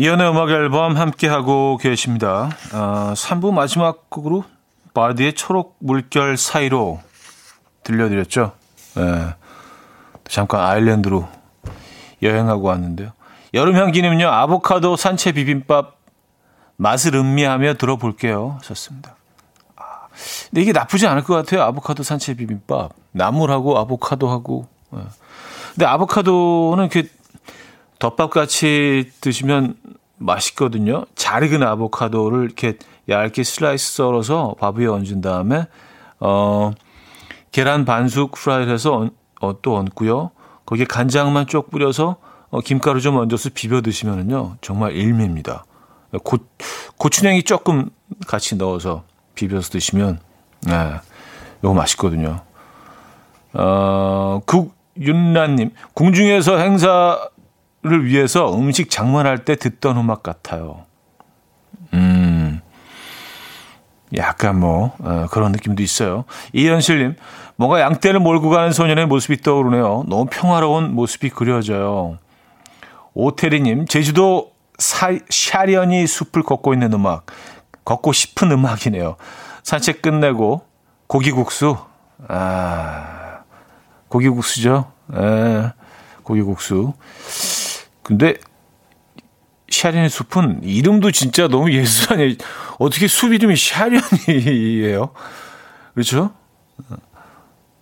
이연의 음악 앨범 함께하고 계십니다. 어, 3부 마지막 곡으로 바디의 초록 물결 사이로 들려드렸죠. 네. 잠깐 아일랜드로 여행하고 왔는데요. 여름 향기는요, 아보카도 산채 비빔밥 맛을 음미하며 들어볼게요. 좋습니다. 아, 근데 이게 나쁘지 않을 것 같아요. 아보카도 산채 비빔밥. 나물하고 아보카도하고. 예. 근데 아보카도는 이렇게 덮밥 같이 드시면 맛있거든요. 잘 익은 아보카도를 이렇게 얇게 슬라이스 썰어서 밥 위에 얹은 다음에, 어, 계란 반숙 프라이를 해서 어, 또 얹고요. 거기에 간장만 쪽 뿌려서 어, 김가루 좀 얹어서 비벼 드시면은요 정말 일미입니다. 고, 고추냉이 조금 같이 넣어서 비벼서 드시면 네, 이거 맛있거든요. 어, 국윤란님 궁중에서 행사 를 위해서 음식 장만할 때 듣던 음악 같아요. 음, 약간 뭐 어, 그런 느낌도 있어요. 이현실님 뭔가 양떼를 몰고 가는 소년의 모습이 떠오르네요. 너무 평화로운 모습이 그려져요. 오태리님, 제주도 사, 샤련이 숲을 걷고 있는 음악, 걷고 싶은 음악이네요. 산책 끝내고 고기국수, 아, 고기국수죠. 에, 예, 고기국수. 근데 샤련의 숲은 이름도 진짜 너무 예술 아니에요. 어떻게 숲 이름이 샤련이에요? 그렇죠?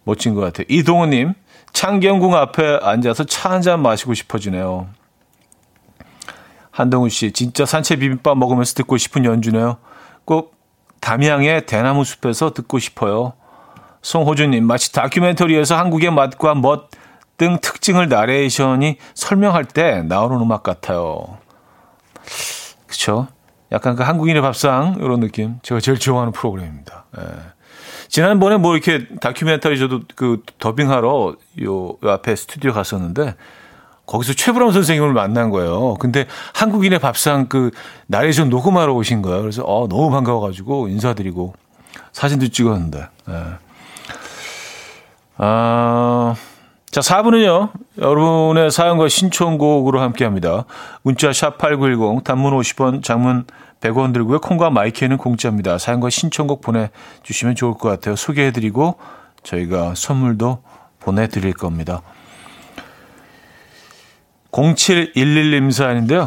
멋진 것 같아요. 이동우님, 창경궁 앞에 앉아서 차 한 잔 마시고 싶어지네요. 한동훈 씨, 진짜 산채 비빔밥 먹으면서 듣고 싶은 연주네요. 꼭 담양의 대나무 숲에서 듣고 싶어요. 송호준님, 마치 다큐멘터리에서 한국의 맛과 멋 등 특징을 나레이션이 설명할 때 나오는 음악 같아요. 그쵸? 약간 그 한국인의 밥상, 이런 느낌. 제가 제일 좋아하는 프로그램입니다. 예. 지난번에 뭐 이렇게 다큐멘터리 저도 그 더빙하러 요, 요 앞에 스튜디오 갔었는데 거기서 최불암 선생님을 만난 거예요. 근데 한국인의 밥상 그 나레이션 녹음하러 오신 거예요. 그래서 어, 너무 반가워가지고 인사드리고 사진도 찍었는데. 네. 아, 자, 4분은요, 여러분의 사연과 신청곡으로 함께 합니다. 문자 샵8910, 단문 50원, 장문 100원 들고요. 콩과 마이크는 공짜입니다. 사연과 신청곡 보내주시면 좋을 것 같아요. 소개해드리고 저희가 선물도 보내드릴 겁니다. 0711님 사연인데요.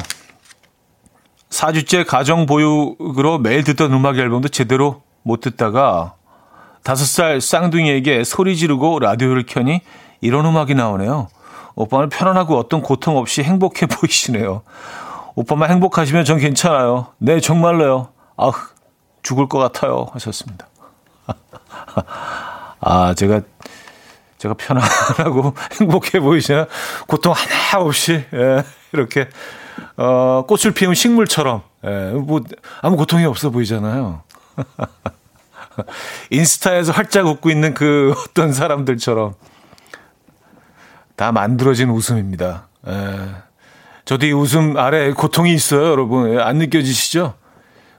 4주째 가정 보육으로 매일 듣던 음악 앨범도 제대로 못 듣다가 5살 쌍둥이에게 소리 지르고 라디오를 켜니 이런 음악이 나오네요. 오빠는 편안하고 어떤 고통 없이 행복해 보이시네요. 오빠만 행복하시면 전 괜찮아요. 네, 정말로요. 아, 죽을 것 같아요. 하셨습니다. 아, 제가, 제가 편안하고 행복해 보이시나? 고통 하나 없이, 예, 이렇게, 어, 꽃을 피운 식물처럼, 예, 뭐, 아무 고통이 없어 보이잖아요. 인스타에서 활짝 웃고 있는 그 어떤 사람들처럼 다 만들어진 웃음입니다. 예. 저도 이 웃음 아래 고통이 있어요, 여러분. 예, 안 느껴지시죠?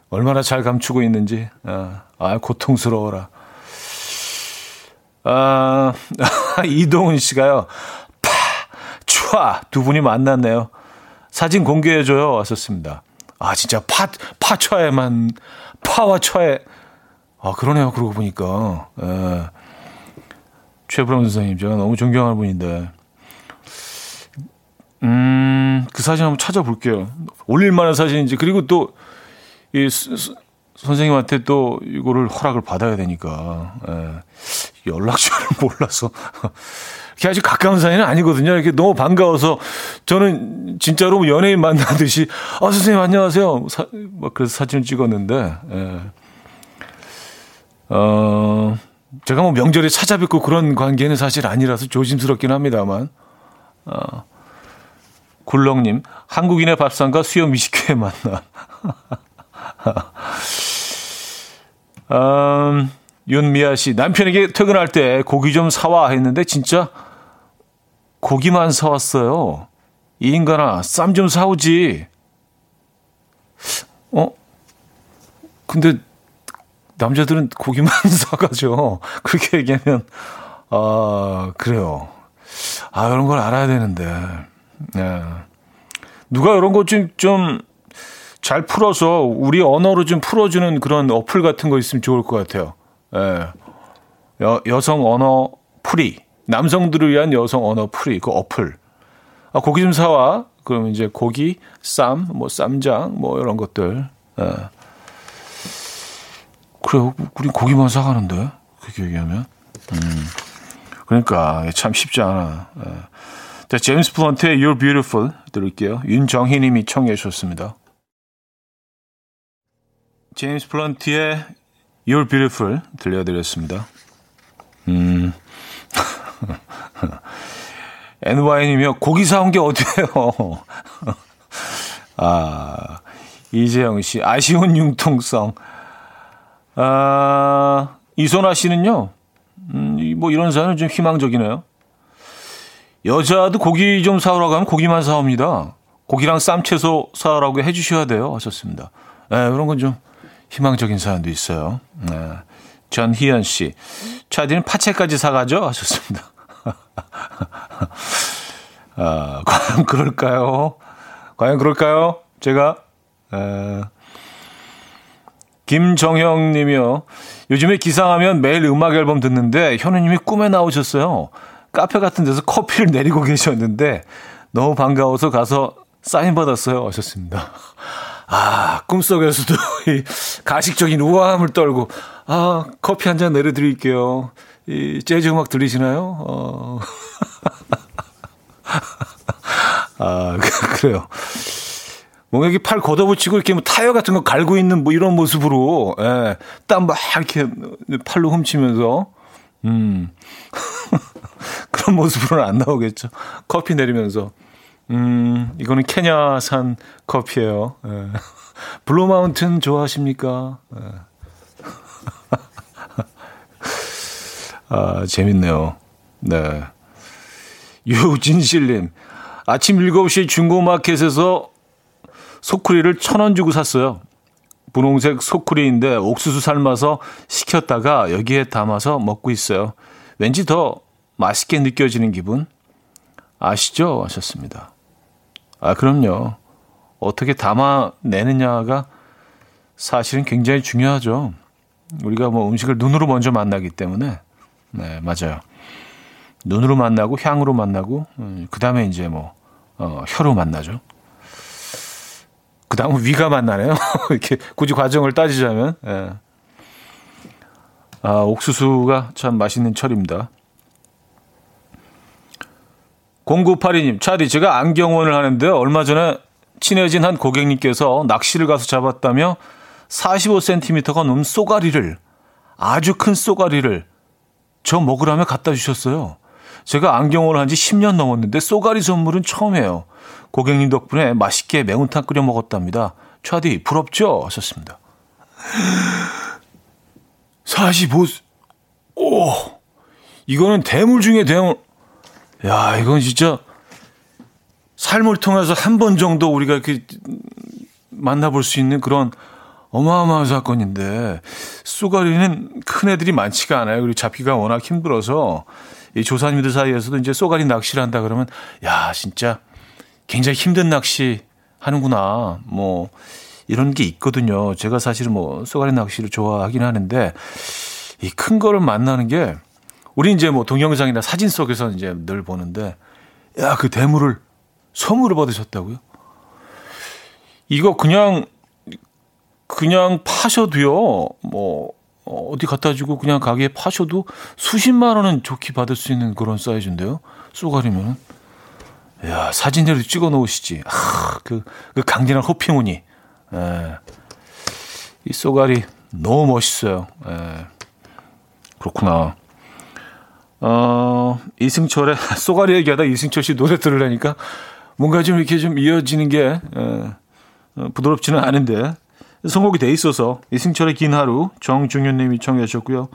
얼마나 잘 감추고 있는지. 아, 아 고통스러워라. 아, 이동훈 씨가요. 파, 촤, 두 분이 만났네요. 사진 공개해줘요. 왔었습니다. 아, 진짜 파, 파촤에만, 파와 촤에. 아, 그러네요. 그러고 보니까. 예. 최브람 선생님, 제가 너무 존경하는 분인데. 음, 그 사진 한번 찾아볼게요. 올릴만한 사진인지. 그리고 또, 이, 선생님한테 또 이거를 허락을 받아야 되니까. 예. 연락처를 몰라서. 그게 아주 가까운 사이는 아니거든요. 이렇게 너무 반가워서 저는 진짜로 연예인 만나듯이 아, 선생님 안녕하세요. 사, 막 그래서 사진을 찍었는데, 예. 어, 제가 뭐 명절에 찾아뵙고 그런 관계는 사실 아니라서 조심스럽긴 합니다만, 어, 굴렁님, 한국인의 밥상과 수염 미식회 만나. 음, 윤미아 씨, 남편에게 퇴근할 때 고기 좀 사와 했는데 진짜 고기만 사왔어요. 이 인간아, 쌈 좀 사오지. 어? 근데 남자들은 고기만 사가죠. 그렇게 얘기하면, 아, 그래요. 아, 이런 걸 알아야 되는데. 네. 누가 이런 거 좀, 좀, 잘 풀어서 우리 언어로 좀 풀어주는 그런 어플 같은 거 있으면 좋을 것 같아요. 예. 여, 여성 언어 풀이. 남성들을 위한 여성 언어 풀이. 그 어플. 아, 고기 좀 사와. 그럼 이제 고기, 쌈, 뭐 쌈장, 뭐 이런 것들. 예. 그래요. 우린 고기만 사가는데. 그렇게 얘기하면. 음. 그러니까 참 쉽지 않아. 예. 자, 제임스 플런트의 You're Beautiful 들을게요. 윤정희 님이 청해 주셨습니다. 제임스 플런트의 You're Beautiful 들려드렸습니다. 음. NY님이요. 고기 사온 게 어디예요? 아, 이재영 씨. 아쉬운 융통성. 아, 이소나 씨는요. 음, 뭐 이런 사연은 좀 희망적이네요. 여자도 고기 좀 사오라고 하면 고기만 사옵니다. 고기랑 쌈 채소 사오라고 해주셔야 돼요. 하셨습니다. 네, 그런 건 좀 희망적인 사연도 있어요. 네. 전희연 씨. 차디는 파채까지 사가죠? 하셨습니다. 아, 과연 그럴까요? 과연 그럴까요? 제가, 에, 김정형 님이요. 요즘에 기상하면 매일 음악 앨범 듣는데 현우님이 꿈에 나오셨어요. 카페 같은 데서 커피를 내리고 계셨는데 너무 반가워서 가서 사인 받았어요. 하셨습니다. 아, 꿈속에서도 이 가식적인 우아함을 떨고, 아, 커피 한 잔 내려 드릴게요. 이 재즈 음악 들리시나요? 어. 아, 그래요. 뭔가 이렇게 팔 걷어붙이고 이렇게 뭐 타이어 같은 거 갈고 있는 뭐 이런 모습으로, 예, 땀 막 이렇게 팔로 훔치면서, 음. 그런 모습으로는 안 나오겠죠. 커피 내리면서. 음, 이거는 케냐산 커피예요. 예. 블루 마운틴 좋아하십니까? 예. 아, 재밌네요. 네. 유진실님, 아침 7시 중고마켓에서 소쿠리를 천 원 주고 샀어요. 분홍색 소쿠리인데 옥수수 삶아서 식혔다가 여기에 담아서 먹고 있어요. 왠지 더 맛있게 느껴지는 기분 아시죠? 하셨습니다. 아, 그럼요. 어떻게 담아내느냐가 사실은 굉장히 중요하죠. 우리가 뭐 음식을 눈으로 먼저 만나기 때문에. 네, 맞아요. 눈으로 만나고 향으로 만나고 음, 그다음에 이제 뭐 어, 혀로 만나죠. 그 다음은 위가 만나네요. 이렇게 굳이 과정을 따지자면. 예. 아, 옥수수가 참 맛있는 철입니다. 0982님, 차디, 제가 안경원을 하는데요. 얼마 전에 친해진 한 고객님께서 낚시를 가서 잡았다며 45cm가 넘는 쏘가리를, 아주 큰 쏘가리를 저 먹으라며 갖다 주셨어요. 제가 안경원을 한 지 10년 넘었는데 쏘가리 선물은 처음이에요. 고객님 덕분에 맛있게 매운탕 끓여 먹었답니다. 차디, 부럽죠? 하셨습니다. 45, 오, 이거는 대물 중에 대물. 야, 이건 진짜 삶을 통해서 한 번 정도 우리가 이렇게 만나볼 수 있는 그런 어마어마한 사건인데, 쏘가리는 큰 애들이 많지가 않아요. 그리고 잡기가 워낙 힘들어서, 이 조사님들 사이에서도 이제 쏘가리 낚시를 한다 그러면, 야, 진짜 굉장히 힘든 낚시 하는구나. 뭐, 이런 게 있거든요. 제가 사실은 뭐, 쏘가리 낚시를 좋아하긴 하는데, 이 큰 거를 만나는 게, 우리 이제 뭐 동영상이나 사진 속에서 이제 늘 보는데, 야, 그 대물을 선물을 받으셨다고요? 이거 그냥, 그냥 파셔도요, 뭐, 어디 갖다 주고 그냥 가게에 파셔도 수십만 원은 좋게 받을 수 있는 그런 사이즈인데요. 쏘가리면은. 야, 사진이라도 찍어 놓으시지. 아, 그, 그 강렬한 호피무늬. 예. 이 쏘가리 너무 멋있어요. 예. 그렇구나. 어, 이승철의 쏘가리 얘기하다 이승철 씨 노래 들으려니까 뭔가 좀 이렇게 좀 이어지는 게 에, 어, 부드럽지는 않은데 선곡이 돼 있어서 이승철의 긴 하루 정중현 님이 청해 주셨고요.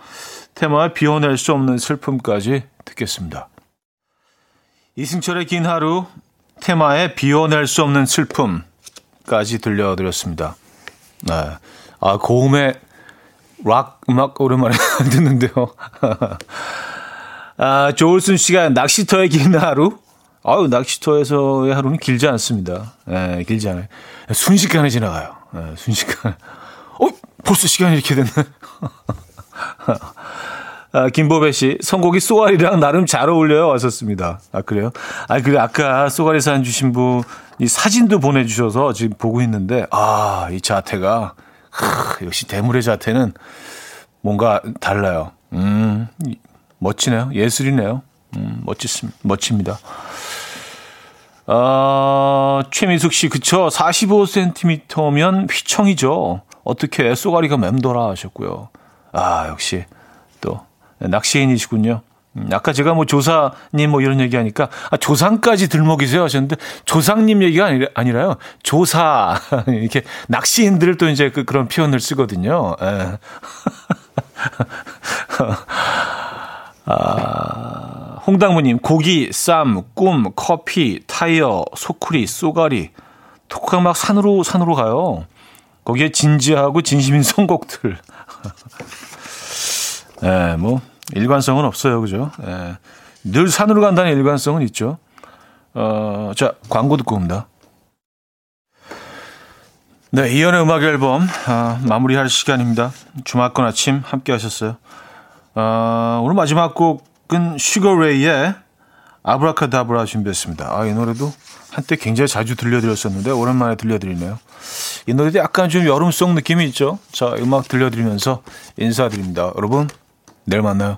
테마에 비워낼 수 없는 슬픔까지 듣겠습니다. 이승철의 긴 하루 테마에 비워낼 수 없는 슬픔까지 들려드렸습니다. 네. 아, 고음의 락 음악 오랜만에 듣는데요. 아, 조울순 씨가 낚시터의 긴 하루. 아유, 낚시터에서의 하루는 길지 않습니다. 예, 길지 않아요. 순식간에 지나가요. 예, 순식간에. 어, 벌써 시간이 이렇게 됐네. 아, 김보배 씨, 선곡이 쏘가리랑 나름 잘 어울려요. 왔었습니다. 아, 그래요? 아, 그래, 아까 쏘가리 사연 주신 분 이 사진도 보내주셔서 지금 보고 있는데, 아, 이 자태가, 하, 역시 대물의 자태는 뭔가 달라요. 음, 멋지네요. 예술이네요. 음, 멋지습니다. 멋집니다. 아, 최민숙 씨, 그쵸. 45cm면 휘청이죠. 어떻게 쏘가리가 맴돌아 하셨고요. 아, 역시 또 낚시인이시군요. 음, 아까 제가 뭐 조사님 뭐 이런 얘기 하니까 아, 조상까지 들먹이세요 하셨는데 조상님 얘기가 아니라, 아니라요. 조사. 이렇게 낚시인들을 또 이제 그, 그런 표현을 쓰거든요. 예. 아, 홍당무님, 고기, 쌈, 꿈, 커피, 타이어, 소쿠리, 쏘가리. 토크가 막 산으로, 산으로 가요. 거기에 진지하고 진심인 선곡들. 예, 네, 뭐, 일관성은 없어요. 그죠? 예. 늘 산으로 간다는 일관성은 있죠. 어, 자, 광고 듣고 옵니다. 네, 이연의 음악 앨범, 아, 마무리할 시간입니다. 주말권 아침 함께 하셨어요. 어, 오늘 마지막 곡은 슈거레이의 아브라카다브라 준비했습니다. 아, 이 노래도 한때 굉장히 자주 들려드렸었는데 오랜만에 들려드리네요. 이 노래도 약간 좀 여름송 느낌이 있죠. 자, 음악 들려드리면서 인사드립니다. 여러분, 내일 만나요.